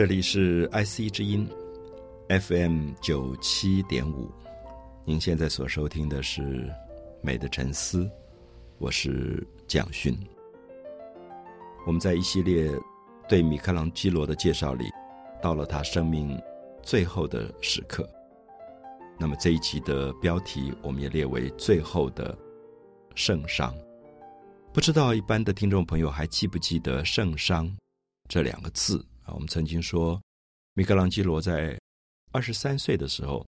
这里是 IC 之音 FM 九七点五，您现在所收听的是《美的沉思》，我是蒋勋。我们在一系列对米开朗基罗的介绍里，到了他生命最后的时刻。那么这一集的标题，我们也列为“最后的圣伤”。不知道一般的听众朋友还记不记得“圣伤”这两个字？我们曾经说，米开朗基罗在二十三岁的时候，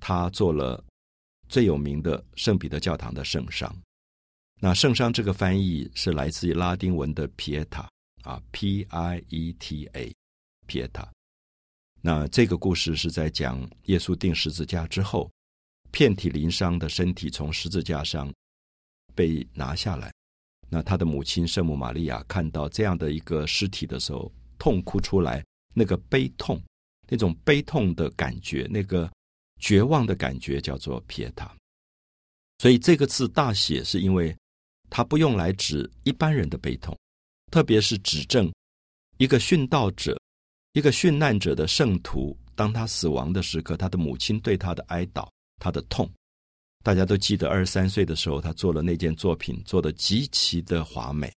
他做了最有名的圣彼得教堂的圣殇。那圣殇这个翻译是来自于拉丁文的 “pieta” 啊，P-I-E-T-A，pieta。那这个故事是在讲耶稣钉十字架之后，遍体鳞伤的身体从十字架上被拿下来。那他的母亲圣母玛利亚看到这样的一个尸体的时候。痛哭出来，那个悲痛，那种悲痛的感觉，那个绝望的感觉，叫做撇塔。所以这个字大写，是因为它不用来指一般人的悲痛，特别是指证一个殉道者、一个殉难者的圣徒，当他死亡的时刻，他的母亲对他的哀悼，他的痛。大家都记得，二十三岁的时候，他做了那件作品，做的极其的华美。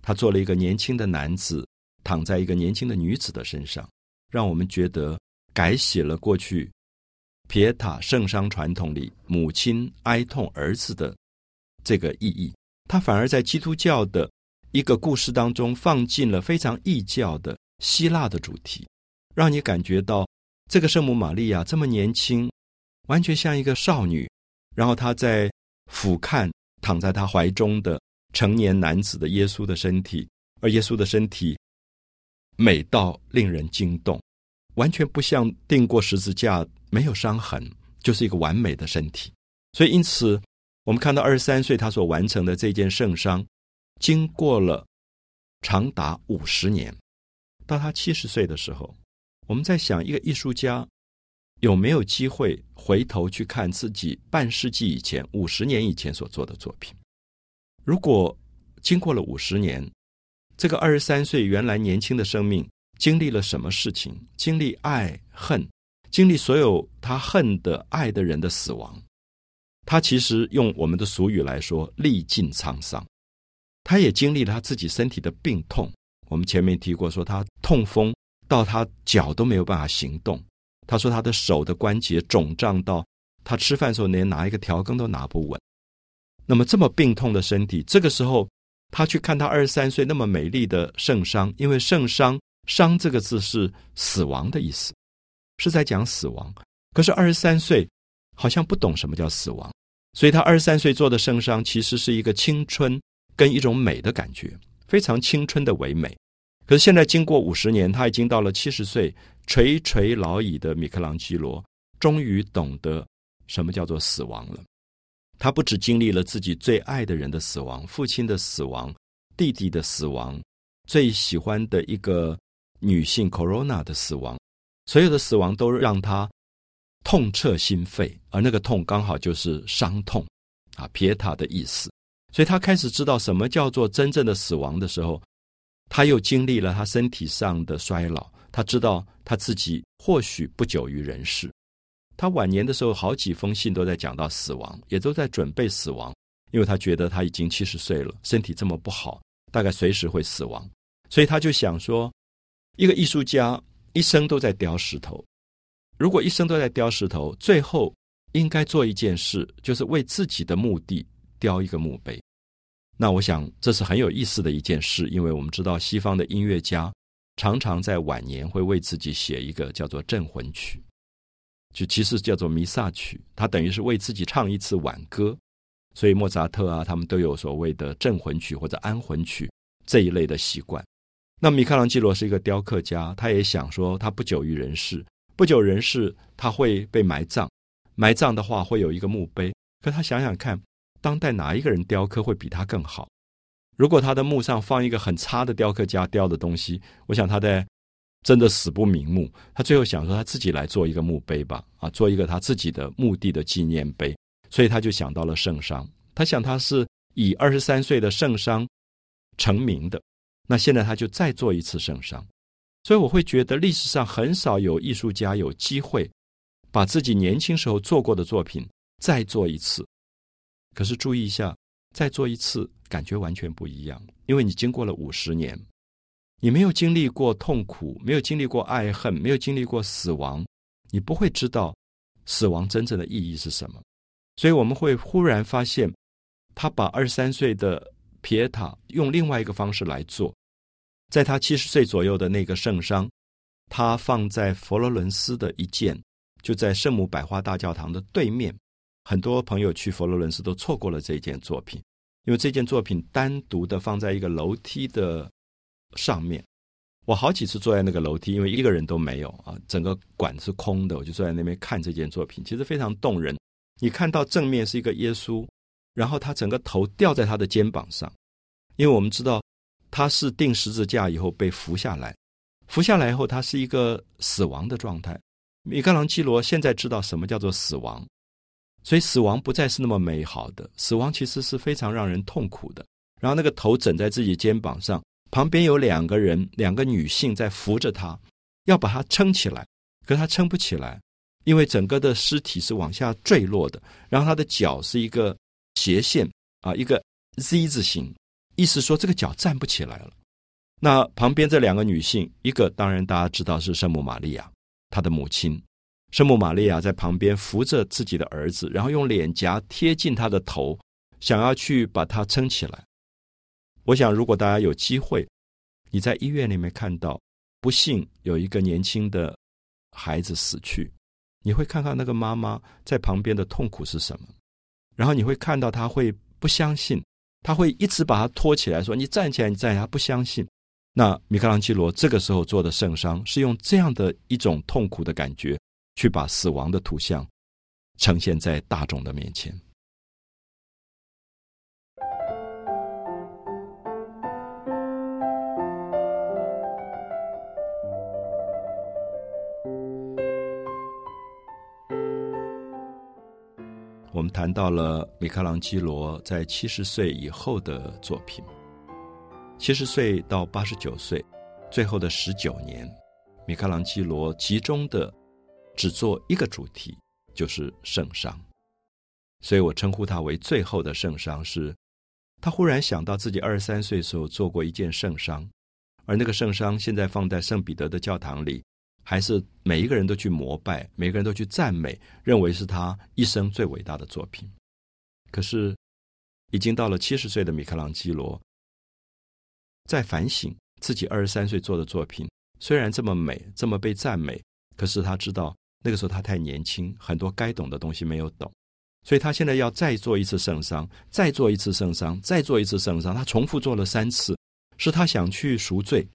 他做了一个年轻的男子。躺在一个年轻的女子的身上，让我们觉得改写了过去撇塔圣商传统里母亲哀痛儿子的这个意义。他反而在基督教的一个故事当中放进了非常异教的希腊的主题，让你感觉到这个圣母玛利亚这么年轻，完全像一个少女。然后她在俯瞰躺在她怀中的成年男子的耶稣的身体，而耶稣的身体。美到令人惊动，完全不像钉过十字架，没有伤痕，就是一个完美的身体。所以，因此我们看到二十三岁他所完成的这件圣伤，经过了长达五十年，到他七十岁的时候，我们在想，一个艺术家有没有机会回头去看自己半世纪以前、五十年以前所做的作品？如果经过了五十年，这个二十三岁原来年轻的生命经历了什么事情？经历爱恨，经历所有他恨的爱的人的死亡。他其实用我们的俗语来说，历尽沧桑。他也经历了他自己身体的病痛。我们前面提过，说他痛风到他脚都没有办法行动。他说他的手的关节肿胀到他吃饭时候连拿一个调羹都拿不稳。那么这么病痛的身体，这个时候。他去看他二十三岁那么美丽的圣伤，因为圣伤“伤”这个字是死亡的意思，是在讲死亡。可是二十三岁好像不懂什么叫死亡，所以他二十三岁做的圣伤其实是一个青春跟一种美的感觉，非常青春的唯美。可是现在经过五十年，他已经到了七十岁，垂垂老矣的米开朗基罗，终于懂得什么叫做死亡了。他不只经历了自己最爱的人的死亡，父亲的死亡，弟弟的死亡，最喜欢的一个女性 Corona 的死亡，所有的死亡都让他痛彻心扉，而那个痛刚好就是伤痛啊，撇塔的意思。所以他开始知道什么叫做真正的死亡的时候，他又经历了他身体上的衰老，他知道他自己或许不久于人世。他晚年的时候，好几封信都在讲到死亡，也都在准备死亡，因为他觉得他已经七十岁了，身体这么不好，大概随时会死亡，所以他就想说，一个艺术家一生都在雕石头，如果一生都在雕石头，最后应该做一件事，就是为自己的墓地雕一个墓碑。那我想这是很有意思的一件事，因为我们知道西方的音乐家常常在晚年会为自己写一个叫做镇魂曲。就其实叫做弥撒曲，他等于是为自己唱一次挽歌，所以莫扎特啊，他们都有所谓的镇魂曲或者安魂曲这一类的习惯。那米开朗基罗是一个雕刻家，他也想说他不久于人世，不久人世他会被埋葬，埋葬的话会有一个墓碑。可他想想看，当代哪一个人雕刻会比他更好？如果他的墓上放一个很差的雕刻家雕的东西，我想他在。真的死不瞑目，他最后想说他自己来做一个墓碑吧，啊，做一个他自己的墓地的纪念碑，所以他就想到了圣商。他想他是以二十三岁的圣商成名的，那现在他就再做一次圣商。所以我会觉得历史上很少有艺术家有机会把自己年轻时候做过的作品再做一次。可是注意一下，再做一次感觉完全不一样，因为你经过了五十年，你没有经历过痛苦，没有经历过爱恨，没有经历过死亡，你不会知道死亡真正的意义是什么。所以我们会忽然发现，他把二十三岁的皮耶塔用另外一个方式来做，在他七十岁左右的那个圣殇，他放在佛罗伦斯的一件，就在圣母百花大教堂的对面。很多朋友去佛罗伦斯都错过了这件作品，因为这件作品单独的放在一个楼梯的上面。我好几次坐在那个楼梯，因为一个人都没有啊，整个馆是空的，我就坐在那边看这件作品，其实非常动人。你看到正面是一个耶稣，然后他整个头吊在他的肩膀上，因为我们知道他是钉十字架以后被扶下来，扶下来以后他是一个死亡的状态。米开朗基罗现在知道什么叫做死亡。所以死亡不再是那么美好的，死亡其实是非常让人痛苦的。然后那个头枕在自己肩膀上，旁边有两个人，两个女性在扶着他，要把他撑起来，可他撑不起来，因为整个的尸体是往下坠落的。然后他的脚是一个斜线啊，一个 Z 字形，意思说这个脚站不起来了。那旁边这两个女性，一个当然大家知道是圣母玛利亚，她的母亲。圣母玛利亚在旁边扶着自己的儿子，然后用脸颊贴近他的头，想要去把他撑起来。我想，如果大家有机会，你在医院里面看到不幸有一个年轻的孩子死去，你会看看那个妈妈在旁边的痛苦是什么，然后你会看到他会不相信，他会一直把他拖起来，说：“你站起来，你站起来。”不相信。那米开朗基罗这个时候做的圣伤，是用这样的一种痛苦的感觉。去把死亡的图像呈现在大众的面前。我们谈到了米开朗基罗在七十岁以后的作品，七十岁到八十九岁，最后的十九年，米开朗基罗集中的。只做一个主题，就是圣伤，所以我称呼他为最后的圣伤。是他忽然想到自己二十三岁时候做过一件圣伤，而那个圣伤现在放在圣彼得的教堂里，还是每一个人都去膜拜，每个人都去赞美，认为是他一生最伟大的作品。可是，已经到了七十岁的米开朗基罗，在反省自己二十三岁做的作品，虽然这么美，这么被赞美，可是他知道。那个时候他太年轻，很多该懂的东西没有懂，所以他现在要再做一次圣伤，再做一次圣伤，再做一次圣伤。他重复做了三次，是他想去赎罪。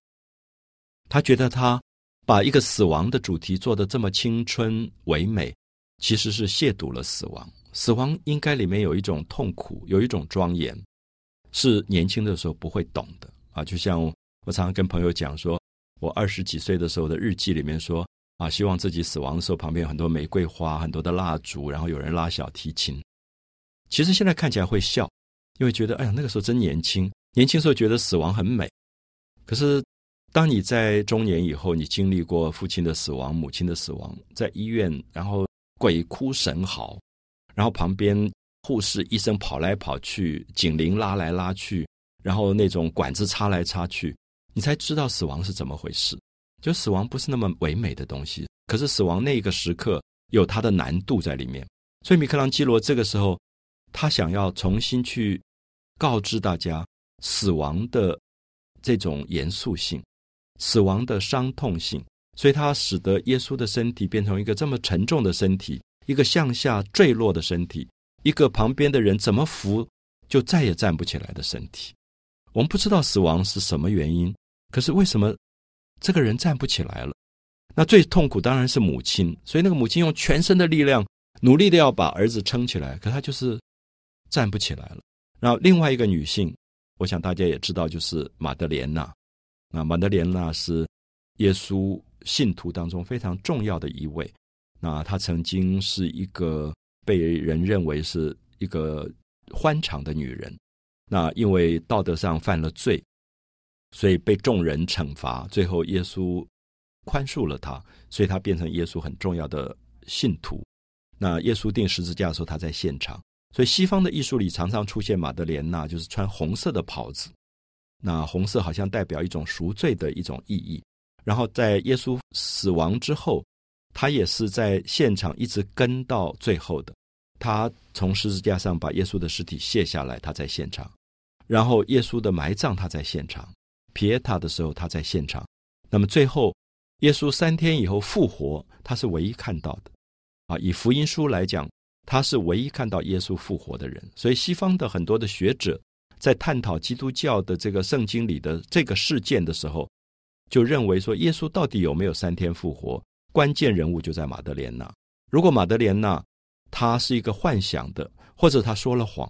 他觉得他把一个死亡的主题做得这么青春唯美，其实是亵渎了死亡。死亡应该里面有一种痛苦，有一种庄严，是年轻的时候不会懂的啊。就像我常常跟朋友讲说，我二十几岁的时候的日记里面说。啊，希望自己死亡的时候，旁边有很多玫瑰花，很多的蜡烛，然后有人拉小提琴。其实现在看起来会笑，因为觉得哎呀，那个时候真年轻，年轻时候觉得死亡很美。可是当你在中年以后，你经历过父亲的死亡、母亲的死亡，在医院，然后鬼哭神嚎，然后旁边护士、医生跑来跑去，警铃拉来拉去，然后那种管子插来插去，你才知道死亡是怎么回事。就死亡不是那么唯美的东西，可是死亡那个时刻有它的难度在里面。所以米开朗基罗这个时候，他想要重新去告知大家死亡的这种严肃性、死亡的伤痛性，所以他使得耶稣的身体变成一个这么沉重的身体，一个向下坠落的身体，一个旁边的人怎么扶就再也站不起来的身体。我们不知道死亡是什么原因，可是为什么？这个人站不起来了，那最痛苦当然是母亲。所以那个母亲用全身的力量，努力的要把儿子撑起来，可他就是站不起来了。然后另外一个女性，我想大家也知道，就是马德莲娜。那马德莲娜是耶稣信徒当中非常重要的一位。那她曾经是一个被人认为是一个欢场的女人。那因为道德上犯了罪。所以被众人惩罚，最后耶稣宽恕了他，所以他变成耶稣很重要的信徒。那耶稣钉十字架的时候，他在现场。所以西方的艺术里常常出现玛德莲娜，就是穿红色的袍子。那红色好像代表一种赎罪的一种意义。然后在耶稣死亡之后，他也是在现场一直跟到最后的。他从十字架上把耶稣的尸体卸下来，他在现场。然后耶稣的埋葬，他在现场。皮耶塔的时候，他在现场。那么最后，耶稣三天以后复活，他是唯一看到的。啊，以福音书来讲。他是唯一看到耶稣复活的人，所以西方的很多的学者在探讨基督教的这个圣经里的这个事件的时候，就认为说耶稣到底有没有三天复活？关键人物就在马德莲娜。如果马德莲娜她是一个幻想的，或者她说了谎，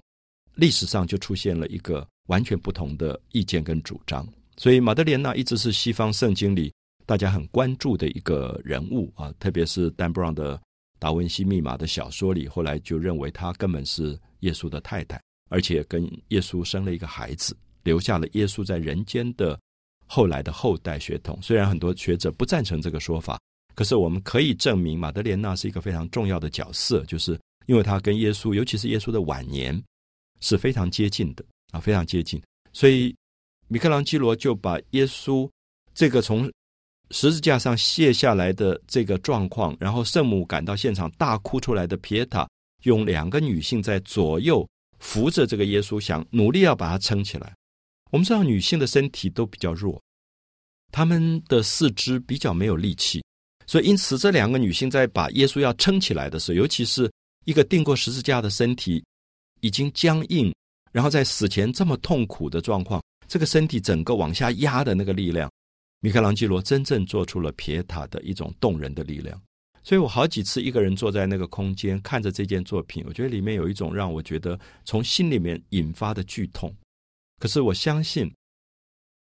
历史上就出现了一个完全不同的意见跟主张。所以马德莲娜一直是西方圣经里大家很关注的一个人物啊，特别是丹布朗的。达文西密码的小说里，后来就认为她根本是耶稣的太太，而且跟耶稣生了一个孩子，留下了耶稣在人间的后来的后代血统。虽然很多学者不赞成这个说法，可是我们可以证明，玛德莲娜是一个非常重要的角色，就是因为她跟耶稣，尤其是耶稣的晚年是非常接近的啊，非常接近。所以米开朗基罗就把耶稣这个从。十字架上卸下来的这个状况，然后圣母赶到现场大哭出来的皮耶塔，用两个女性在左右扶着这个耶稣，想努力要把它撑起来。我们知道女性的身体都比较弱，她们的四肢比较没有力气，所以因此这两个女性在把耶稣要撑起来的时候，尤其是一个钉过十字架的身体已经僵硬，然后在死前这么痛苦的状况，这个身体整个往下压的那个力量。米开朗基罗真正做出了撇塔的一种动人的力量，所以我好几次一个人坐在那个空间看着这件作品，我觉得里面有一种让我觉得从心里面引发的剧痛。可是我相信，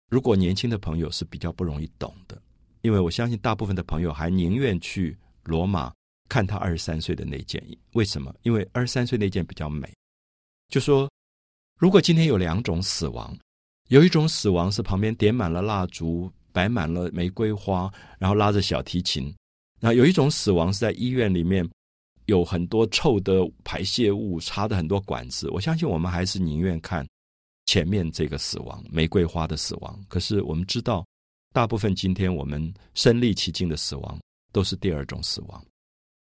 如果年轻的朋友是比较不容易懂的，因为我相信大部分的朋友还宁愿去罗马看他二十三岁的那件。为什么？因为二十三岁那件比较美。就说，如果今天有两种死亡，有一种死亡是旁边点满了蜡烛。摆满了玫瑰花，然后拉着小提琴。那有一种死亡是在医院里面，有很多臭的排泄物，插的很多管子。我相信我们还是宁愿看前面这个死亡，玫瑰花的死亡。可是我们知道，大部分今天我们身历其境的死亡都是第二种死亡。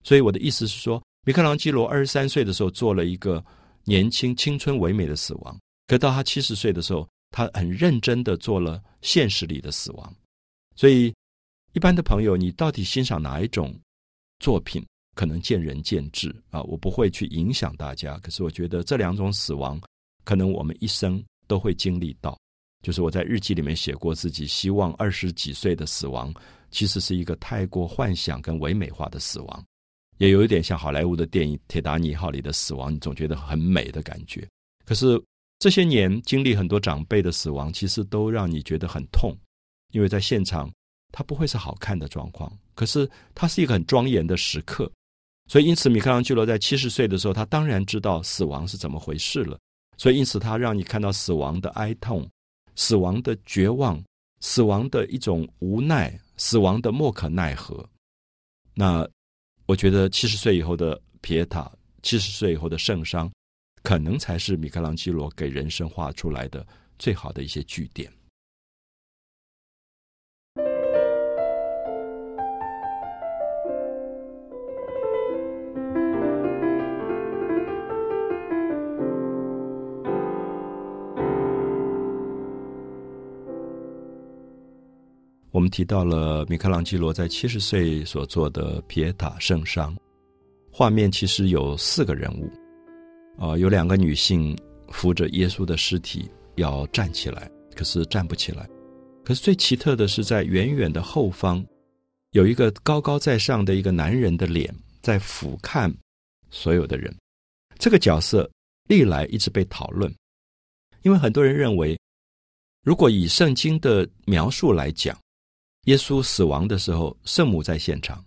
所以我的意思是说，米开朗基罗二十三岁的时候做了一个年轻、青春唯美的死亡，可到他七十岁的时候，他很认真的做了现实里的死亡。所以，一般的朋友，你到底欣赏哪一种作品，可能见仁见智啊。我不会去影响大家，可是我觉得这两种死亡，可能我们一生都会经历到。就是我在日记里面写过，自己希望二十几岁的死亡，其实是一个太过幻想跟唯美化的死亡，也有一点像好莱坞的电影《铁达尼号》里的死亡，你总觉得很美的感觉。可是这些年经历很多长辈的死亡，其实都让你觉得很痛。因为在现场，它不会是好看的状况，可是它是一个很庄严的时刻，所以因此米开朗基罗在七十岁的时候，他当然知道死亡是怎么回事了，所以因此他让你看到死亡的哀痛、死亡的绝望、死亡的一种无奈、死亡的莫可奈何。那我觉得七十岁以后的皮耶塔，七十岁以后的圣殇，可能才是米开朗基罗给人生画出来的最好的一些句点。我们提到了米开朗基罗在七十岁所做的皮耶塔圣殇，画面其实有四个人物，啊，有两个女性扶着耶稣的尸体要站起来，可是站不起来。可是最奇特的是，在远远的后方，有一个高高在上的一个男人的脸在俯瞰所有的人。这个角色历来一直被讨论，因为很多人认为，如果以圣经的描述来讲。耶稣死亡的时候，圣母在现场，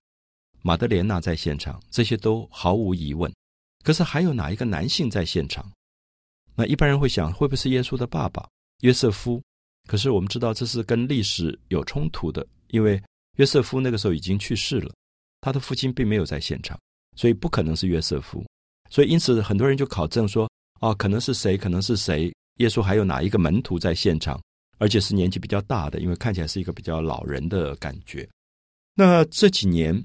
玛德莲娜在现场，这些都毫无疑问。可是还有哪一个男性在现场？那一般人会想，会不会是耶稣的爸爸约瑟夫？可是我们知道这是跟历史有冲突的，因为约瑟夫那个时候已经去世了，他的父亲并没有在现场，所以不可能是约瑟夫。所以因此很多人就考证说，哦，可能是谁？可能是谁？耶稣还有哪一个门徒在现场？而且是年纪比较大的，因为看起来是一个比较老人的感觉。那这几年，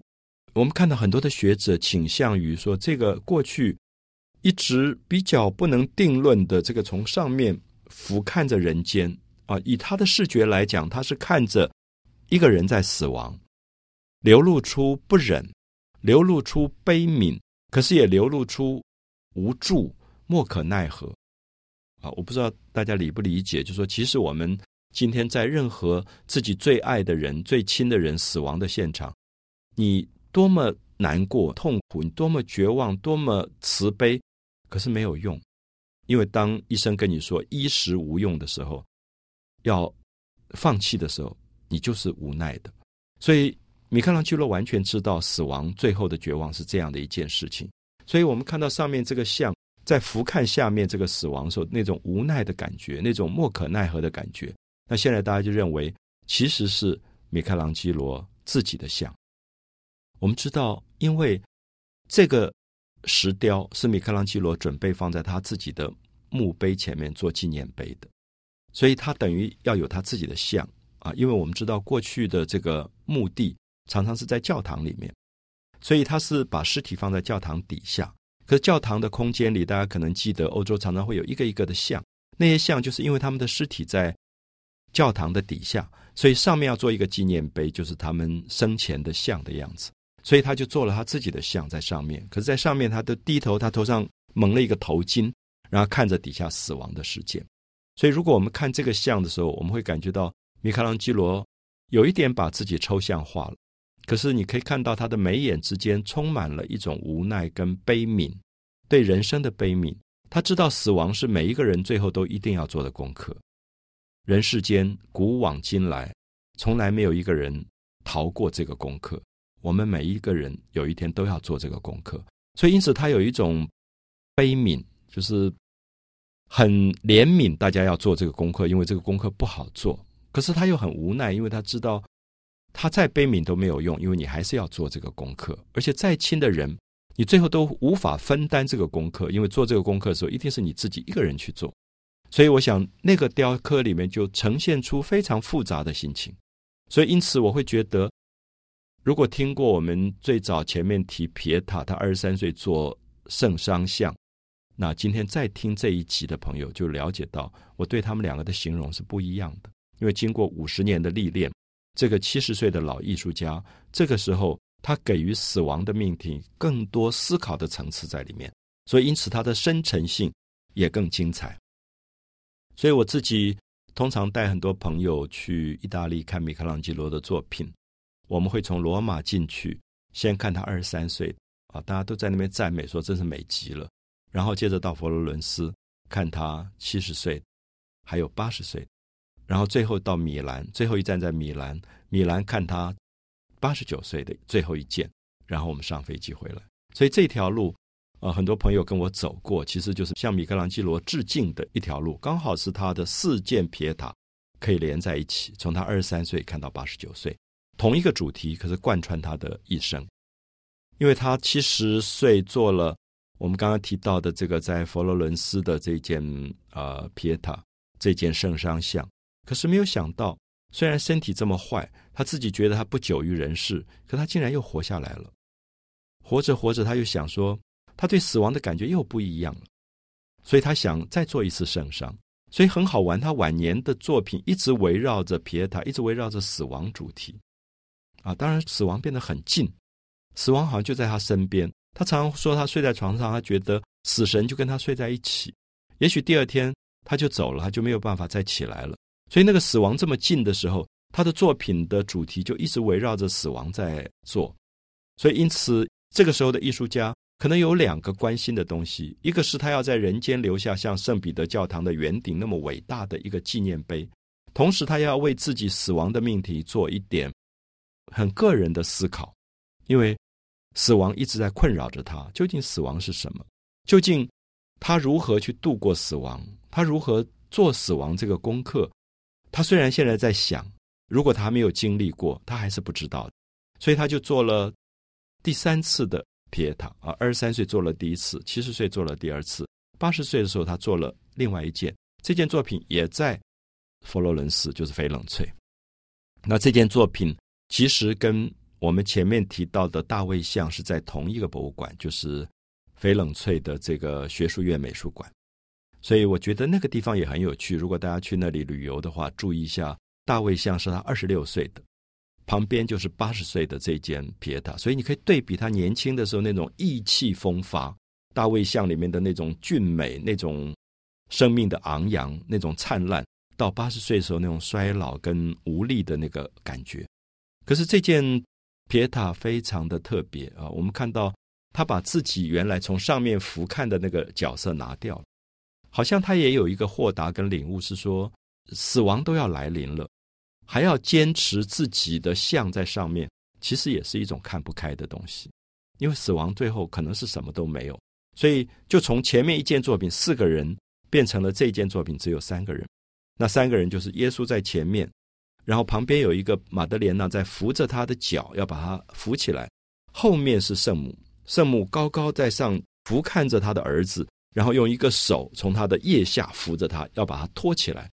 我们看到很多的学者倾向于说，这个过去一直比较不能定论的这个从上面俯瞰着人间啊，以他的视觉来讲，他是看着一个人在死亡，流露出不忍，流露出悲悯，可是也流露出无助、莫可奈何。啊，我不知道大家理不理解，就说其实我们。今天在任何自己最爱的人、最亲的人死亡的现场，你多么难过、痛苦，你多么绝望、多么慈悲，可是没有用，因为当医生跟你说衣食无用的时候，要放弃的时候，你就是无奈的。所以米开朗基罗完全知道死亡最后的绝望是这样的一件事情。所以我们看到上面这个像，在俯瞰下面这个死亡时候那种无奈的感觉，那种莫可奈何的感觉。那现在大家就认为，其实是米开朗基罗自己的像。我们知道，因为这个石雕是米开朗基罗准备放在他自己的墓碑前面做纪念碑的，所以他等于要有他自己的像啊。因为我们知道，过去的这个墓地常常是在教堂里面，所以他是把尸体放在教堂底下。可是教堂的空间里，大家可能记得，欧洲常常会有一个一个的像，那些像就是因为他们的尸体在。教堂的底下，所以上面要做一个纪念碑，就是他们生前的像的样子。所以他就做了他自己的像在上面。可是，在上面，他的低头，他头上蒙了一个头巾，然后看着底下死亡的事件。所以，如果我们看这个像的时候，我们会感觉到米开朗基罗有一点把自己抽象化了。可是，你可以看到他的眉眼之间充满了一种无奈跟悲悯，对人生的悲悯。他知道死亡是每一个人最后都一定要做的功课。人世间古往今来，从来没有一个人逃过这个功课。我们每一个人有一天都要做这个功课，所以因此他有一种悲悯，就是很怜悯大家要做这个功课，因为这个功课不好做。可是他又很无奈，因为他知道他再悲悯都没有用，因为你还是要做这个功课。而且再亲的人，你最后都无法分担这个功课，因为做这个功课的时候，一定是你自己一个人去做。所以，我想那个雕刻里面就呈现出非常复杂的心情。所以，因此我会觉得，如果听过我们最早前面提皮塔，他二十三岁做圣商像，那今天再听这一集的朋友就了解到，我对他们两个的形容是不一样的。因为经过五十年的历练，这个七十岁的老艺术家，这个时候他给予死亡的命题更多思考的层次在里面，所以因此他的深沉性也更精彩。所以我自己通常带很多朋友去意大利看米开朗基罗的作品。我们会从罗马进去，先看他二十三岁啊，大家都在那边赞美说真是美极了。然后接着到佛罗伦斯看他七十岁，还有八十岁，然后最后到米兰，最后一站在米兰，米兰看他八十九岁的最后一件，然后我们上飞机回来。所以这条路。呃，很多朋友跟我走过，其实就是向米开朗基罗致敬的一条路，刚好是他的四件皮塔可以连在一起，从他二十三岁看到八十九岁，同一个主题，可是贯穿他的一生。因为他七十岁做了我们刚刚提到的这个在佛罗伦斯的这件呃皮塔这件圣殇像，可是没有想到，虽然身体这么坏，他自己觉得他不久于人世，可他竟然又活下来了。活着活着，他又想说。他对死亡的感觉又不一样了，所以他想再做一次圣伤，所以很好玩。他晚年的作品一直围绕着皮耶塔，一直围绕着死亡主题。啊，当然死亡变得很近，死亡好像就在他身边。他常说，他睡在床上，他觉得死神就跟他睡在一起。也许第二天他就走了，他就没有办法再起来了。所以那个死亡这么近的时候，他的作品的主题就一直围绕着死亡在做。所以因此，这个时候的艺术家。可能有两个关心的东西，一个是他要在人间留下像圣彼得教堂的圆顶那么伟大的一个纪念碑，同时他要为自己死亡的命题做一点很个人的思考，因为死亡一直在困扰着他。究竟死亡是什么？究竟他如何去度过死亡？他如何做死亡这个功课？他虽然现在在想，如果他没有经历过，他还是不知道，所以他就做了第三次的皮耶塔啊，二十三岁做了第一次，七十岁做了第二次，八十岁的时候他做了另外一件，这件作品也在佛罗伦斯，就是翡冷翠。那这件作品其实跟我们前面提到的大卫像是在同一个博物馆，就是翡冷翠的这个学术院美术馆。所以我觉得那个地方也很有趣。如果大家去那里旅游的话，注意一下，大卫像是他二十六岁的，旁边就是八十岁的这件皮耶塔。所以你可以对比他年轻的时候那种意气风发，大卫像里面的那种俊美、那种生命的昂扬、那种灿烂，到八十岁时候那种衰老跟无力的那个感觉。可是这件皮耶塔非常的特别啊，我们看到他把自己原来从上面俯瞰的那个角色拿掉了。好像他也有一个豁达跟领悟，是说死亡都要来临了，还要坚持自己的像在上面，其实也是一种看不开的东西。因为死亡最后可能是什么都没有，所以就从前面一件作品四个人变成了这件作品只有三个人。那三个人就是耶稣在前面，然后旁边有一个马德莲娜在扶着他的脚，要把他扶起来。后面是圣母，圣母高高在上俯瞰着他的儿子。然后用一个手从他的腋下扶着他，要把他托起来。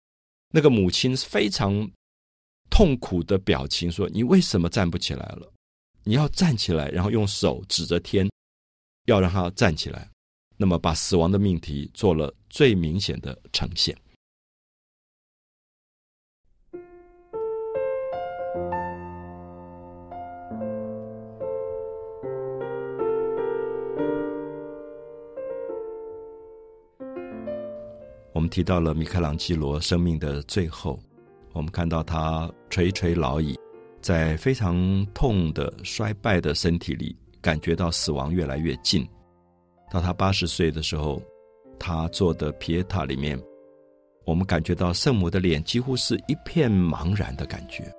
那个母亲非常痛苦的表情说：“你为什么站不起来了？你要站起来，然后用手指着天，要让他站起来。那么把死亡的命题做了最明显的呈现。”提到了米开朗基罗生命的最后，我们看到他垂垂老矣，在非常痛的衰败的身体里，感觉到死亡越来越近。到他八十岁的时候，他做的皮耶塔里面，我们感觉到圣母的脸几乎是一片茫然的感觉。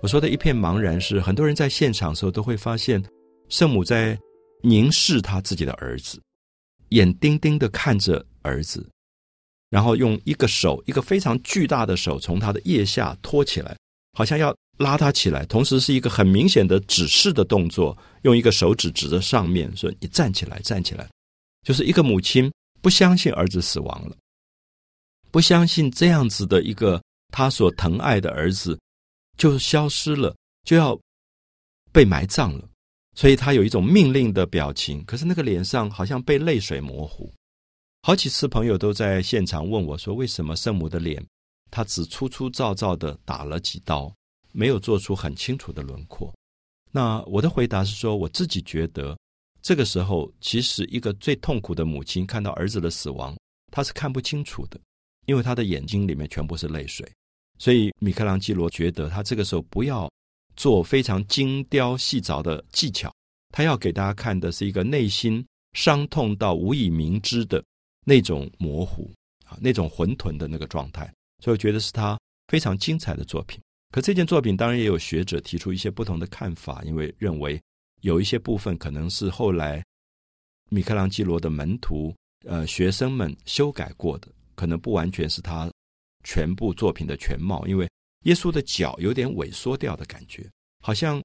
我说的一片茫然，是很多人在现场的时候都会发现，圣母在凝视他自己的儿子，眼盯盯的看着儿子。然后用一个手，一个非常巨大的手，从他的腋下托起来，好像要拉他起来。同时是一个很明显的指示的动作，用一个手指指着上面说：“你站起来，站起来。”就是一个母亲不相信儿子死亡了，不相信这样子的一个他所疼爱的儿子就消失了，就要被埋葬了。所以他有一种命令的表情，可是那个脸上好像被泪水模糊。好几次，朋友都在现场问我说：“为什么圣母的脸，她只粗粗糙糙的打了几刀，没有做出很清楚的轮廓？”那我的回答是说：“我自己觉得，这个时候其实一个最痛苦的母亲看到儿子的死亡，她是看不清楚的，因为她的眼睛里面全部是泪水。所以米开朗基罗觉得，他这个时候不要做非常精雕细凿的技巧，他要给大家看的是一个内心伤痛到无以明知的。”那种模糊啊，那种混沌的那个状态，所以我觉得是他非常精彩的作品。可这件作品当然也有学者提出一些不同的看法，因为认为有一些部分可能是后来米开朗基罗的门徒、呃学生们修改过的，可能不完全是他全部作品的全貌。因为耶稣的脚有点萎缩掉的感觉，好像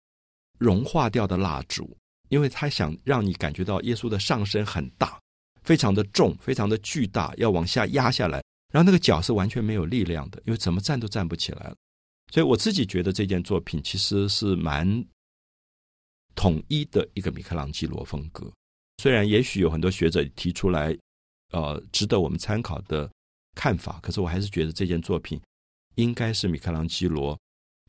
融化掉的蜡烛，因为他想让你感觉到耶稣的上身很大。非常的重，非常的巨大，要往下压下来，然后那个脚是完全没有力量的，因为怎么站都站不起来了。所以我自己觉得这件作品其实是蛮统一的一个米开朗基罗风格。虽然也许有很多学者提出来，呃，值得我们参考的看法，可是我还是觉得这件作品应该是米开朗基罗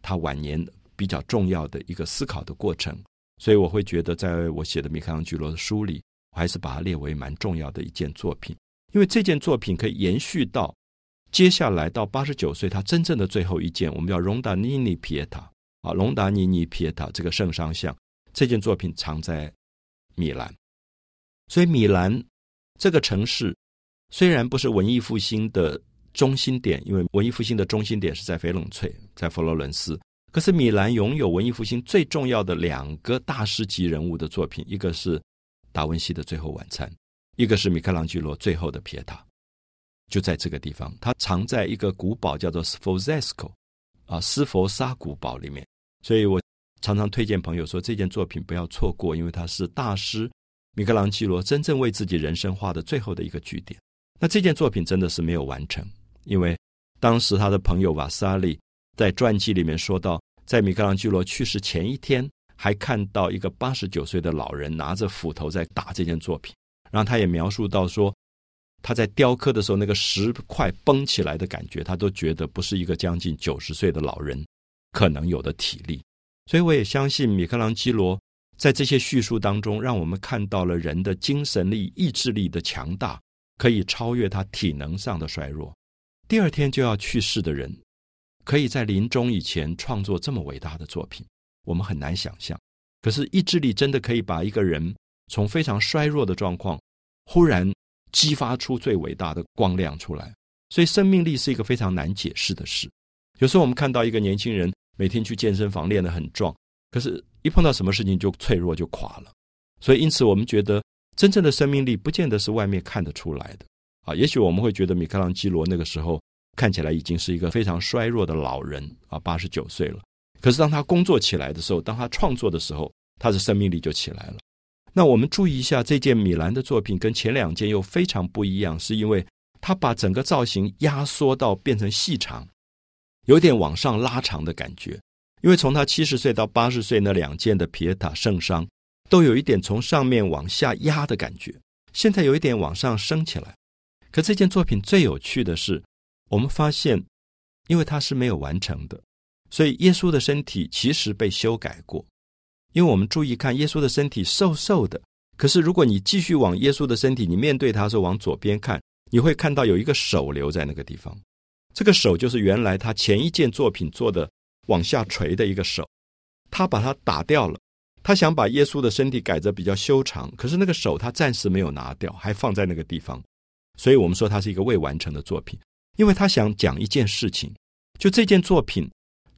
他晚年比较重要的一个思考的过程。所以我会觉得，在我写的米开朗基罗的书里。我还是把它列为蛮重要的一件作品，因为这件作品可以延续到接下来到八十九岁，他真正的最后一件，我们叫隆达尼尼皮耶塔。啊，隆达尼尼皮耶塔这个圣商像，这件作品藏在米兰，所以米兰这个城市虽然不是文艺复兴的中心点，因为文艺复兴的中心点是在翡冷翠，在佛罗伦斯，可是米兰拥有文艺复兴最重要的两个大师级人物的作品，一个是。达文西的最后晚餐，一个是米开朗基罗最后的皮塔，就在这个地方，它藏在一个古堡叫做 Sforzesco，啊《斯佛沙古堡》里面。所以我常常推荐朋友说，这件作品不要错过，因为它是大师米开朗基罗真正为自己人生画的最后的一个句点。那这件作品真的是没有完成，因为当时他的朋友瓦萨利在传记里面说到，在米开朗基罗去世前一天，还看到一个八十九岁的老人拿着斧头在打这件作品。然后他也描述到说，他在雕刻的时候，那个石块崩起来的感觉，他都觉得不是一个将近九十岁的老人可能有的体力。所以我也相信米开朗基罗在这些叙述当中，让我们看到了人的精神力、意志力的强大。可以超越他体能上的衰弱，第二天就要去世的人，可以在临终以前创作这么伟大的作品，我们很难想象。可是意志力真的可以把一个人从非常衰弱的状况，忽然激发出最伟大的光亮出来。所以生命力是一个非常难解释的事。有时候我们看到一个年轻人每天去健身房练得很壮，可是一碰到什么事情就脆弱就垮了。所以因此我们觉得。真正的生命力不见得是外面看得出来的啊！也许我们会觉得米开朗基罗那个时候看起来已经是一个非常衰弱的老人啊，八十九岁了。可是当他工作起来的时候，当他创作的时候，他的生命力就起来了。那我们注意一下这件米兰的作品跟前两件又非常不一样，是因为他把整个造型压缩到变成细长，有点往上拉长的感觉。因为从他七十岁到八十岁那两件的皮耶塔圣伤。都有一点从上面往下压的感觉，现在有一点往上升起来。可这件作品最有趣的是，我们发现，因为它是没有完成的，所以耶稣的身体其实被修改过。因为我们注意看，耶稣的身体瘦瘦的，可是如果你继续往耶稣的身体，你面对他是往左边看，你会看到有一个手留在那个地方。这个手就是原来他前一件作品做的往下垂的一个手，他把它打掉了。他想把耶稣的身体改得比较修长，可是那个手他暂时没有拿掉，还放在那个地方，所以我们说它是一个未完成的作品。因为他想讲一件事情，就这件作品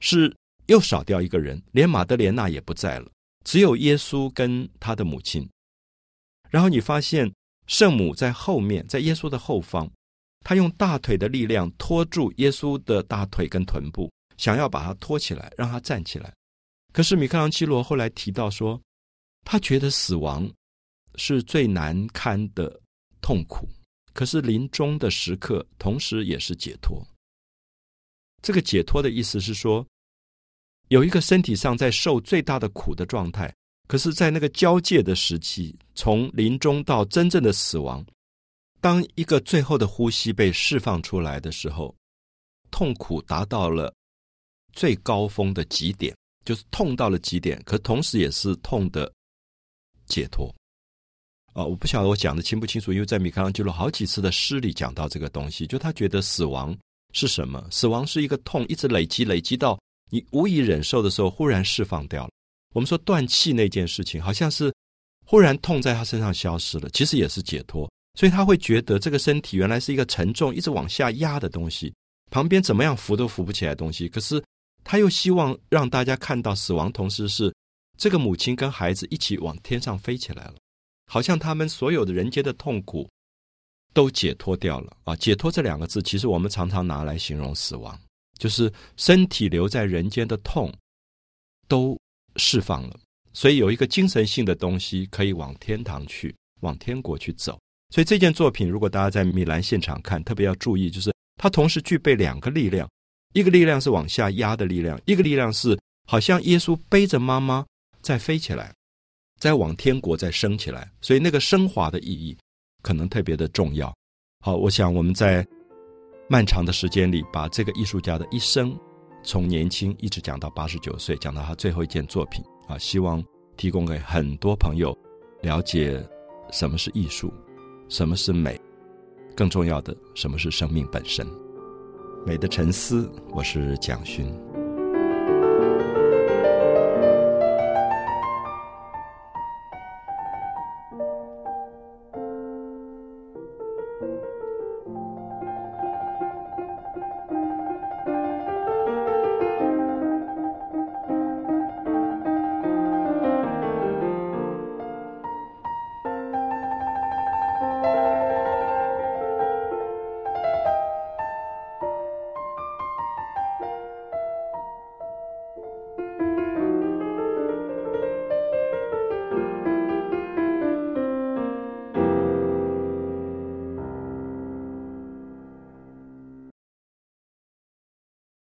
是又少掉一个人，连马德莲娜也不在了，只有耶稣跟他的母亲。然后你发现圣母在后面，在耶稣的后方，他用大腿的力量拖住耶稣的大腿跟臀部，想要把他拖起来，让他站起来。可是米开朗基罗后来提到说，他觉得死亡是最难堪的痛苦，可是临终的时刻同时也是解脱。这个解脱的意思是说，有一个身体上在受最大的苦的状态，可是，在那个交界的时期，从临终到真正的死亡，当一个最后的呼吸被释放出来的时候，痛苦达到了最高峰的极点。就是痛到了极点，可同时也是痛的解脱。啊，我不晓得我讲的清不清楚，因为在米开朗基罗好几次的诗里讲到这个东西，就他觉得死亡是什么？死亡是一个痛，一直累积累积到你无以忍受的时候，忽然释放掉了。我们说断气那件事情，好像是忽然痛在他身上消失了，其实也是解脱。所以他会觉得这个身体原来是一个沉重、一直往下压的东西，旁边怎么样扶都扶不起来的东西，可是。他又希望让大家看到死亡，同时是这个母亲跟孩子一起往天上飞起来了，好像他们所有的人间的痛苦都解脱掉了啊！解脱这两个字，其实我们常常拿来形容死亡，就是身体留在人间的痛都释放了，所以有一个精神性的东西可以往天堂去，往天国去走。所以这件作品，如果大家在米兰现场看，特别要注意，就是它同时具备两个力量。一个力量是往下压的力量，一个力量是好像耶稣背着妈妈在飞起来，在往天国再升起来，所以那个升华的意义可能特别的重要。好，我想我们在漫长的时间里，把这个艺术家的一生，从年轻一直讲到八十九岁，讲到他最后一件作品啊，希望提供给很多朋友了解什么是艺术，什么是美，更重要的，什么是生命本身。美的沉思，我是蒋勋。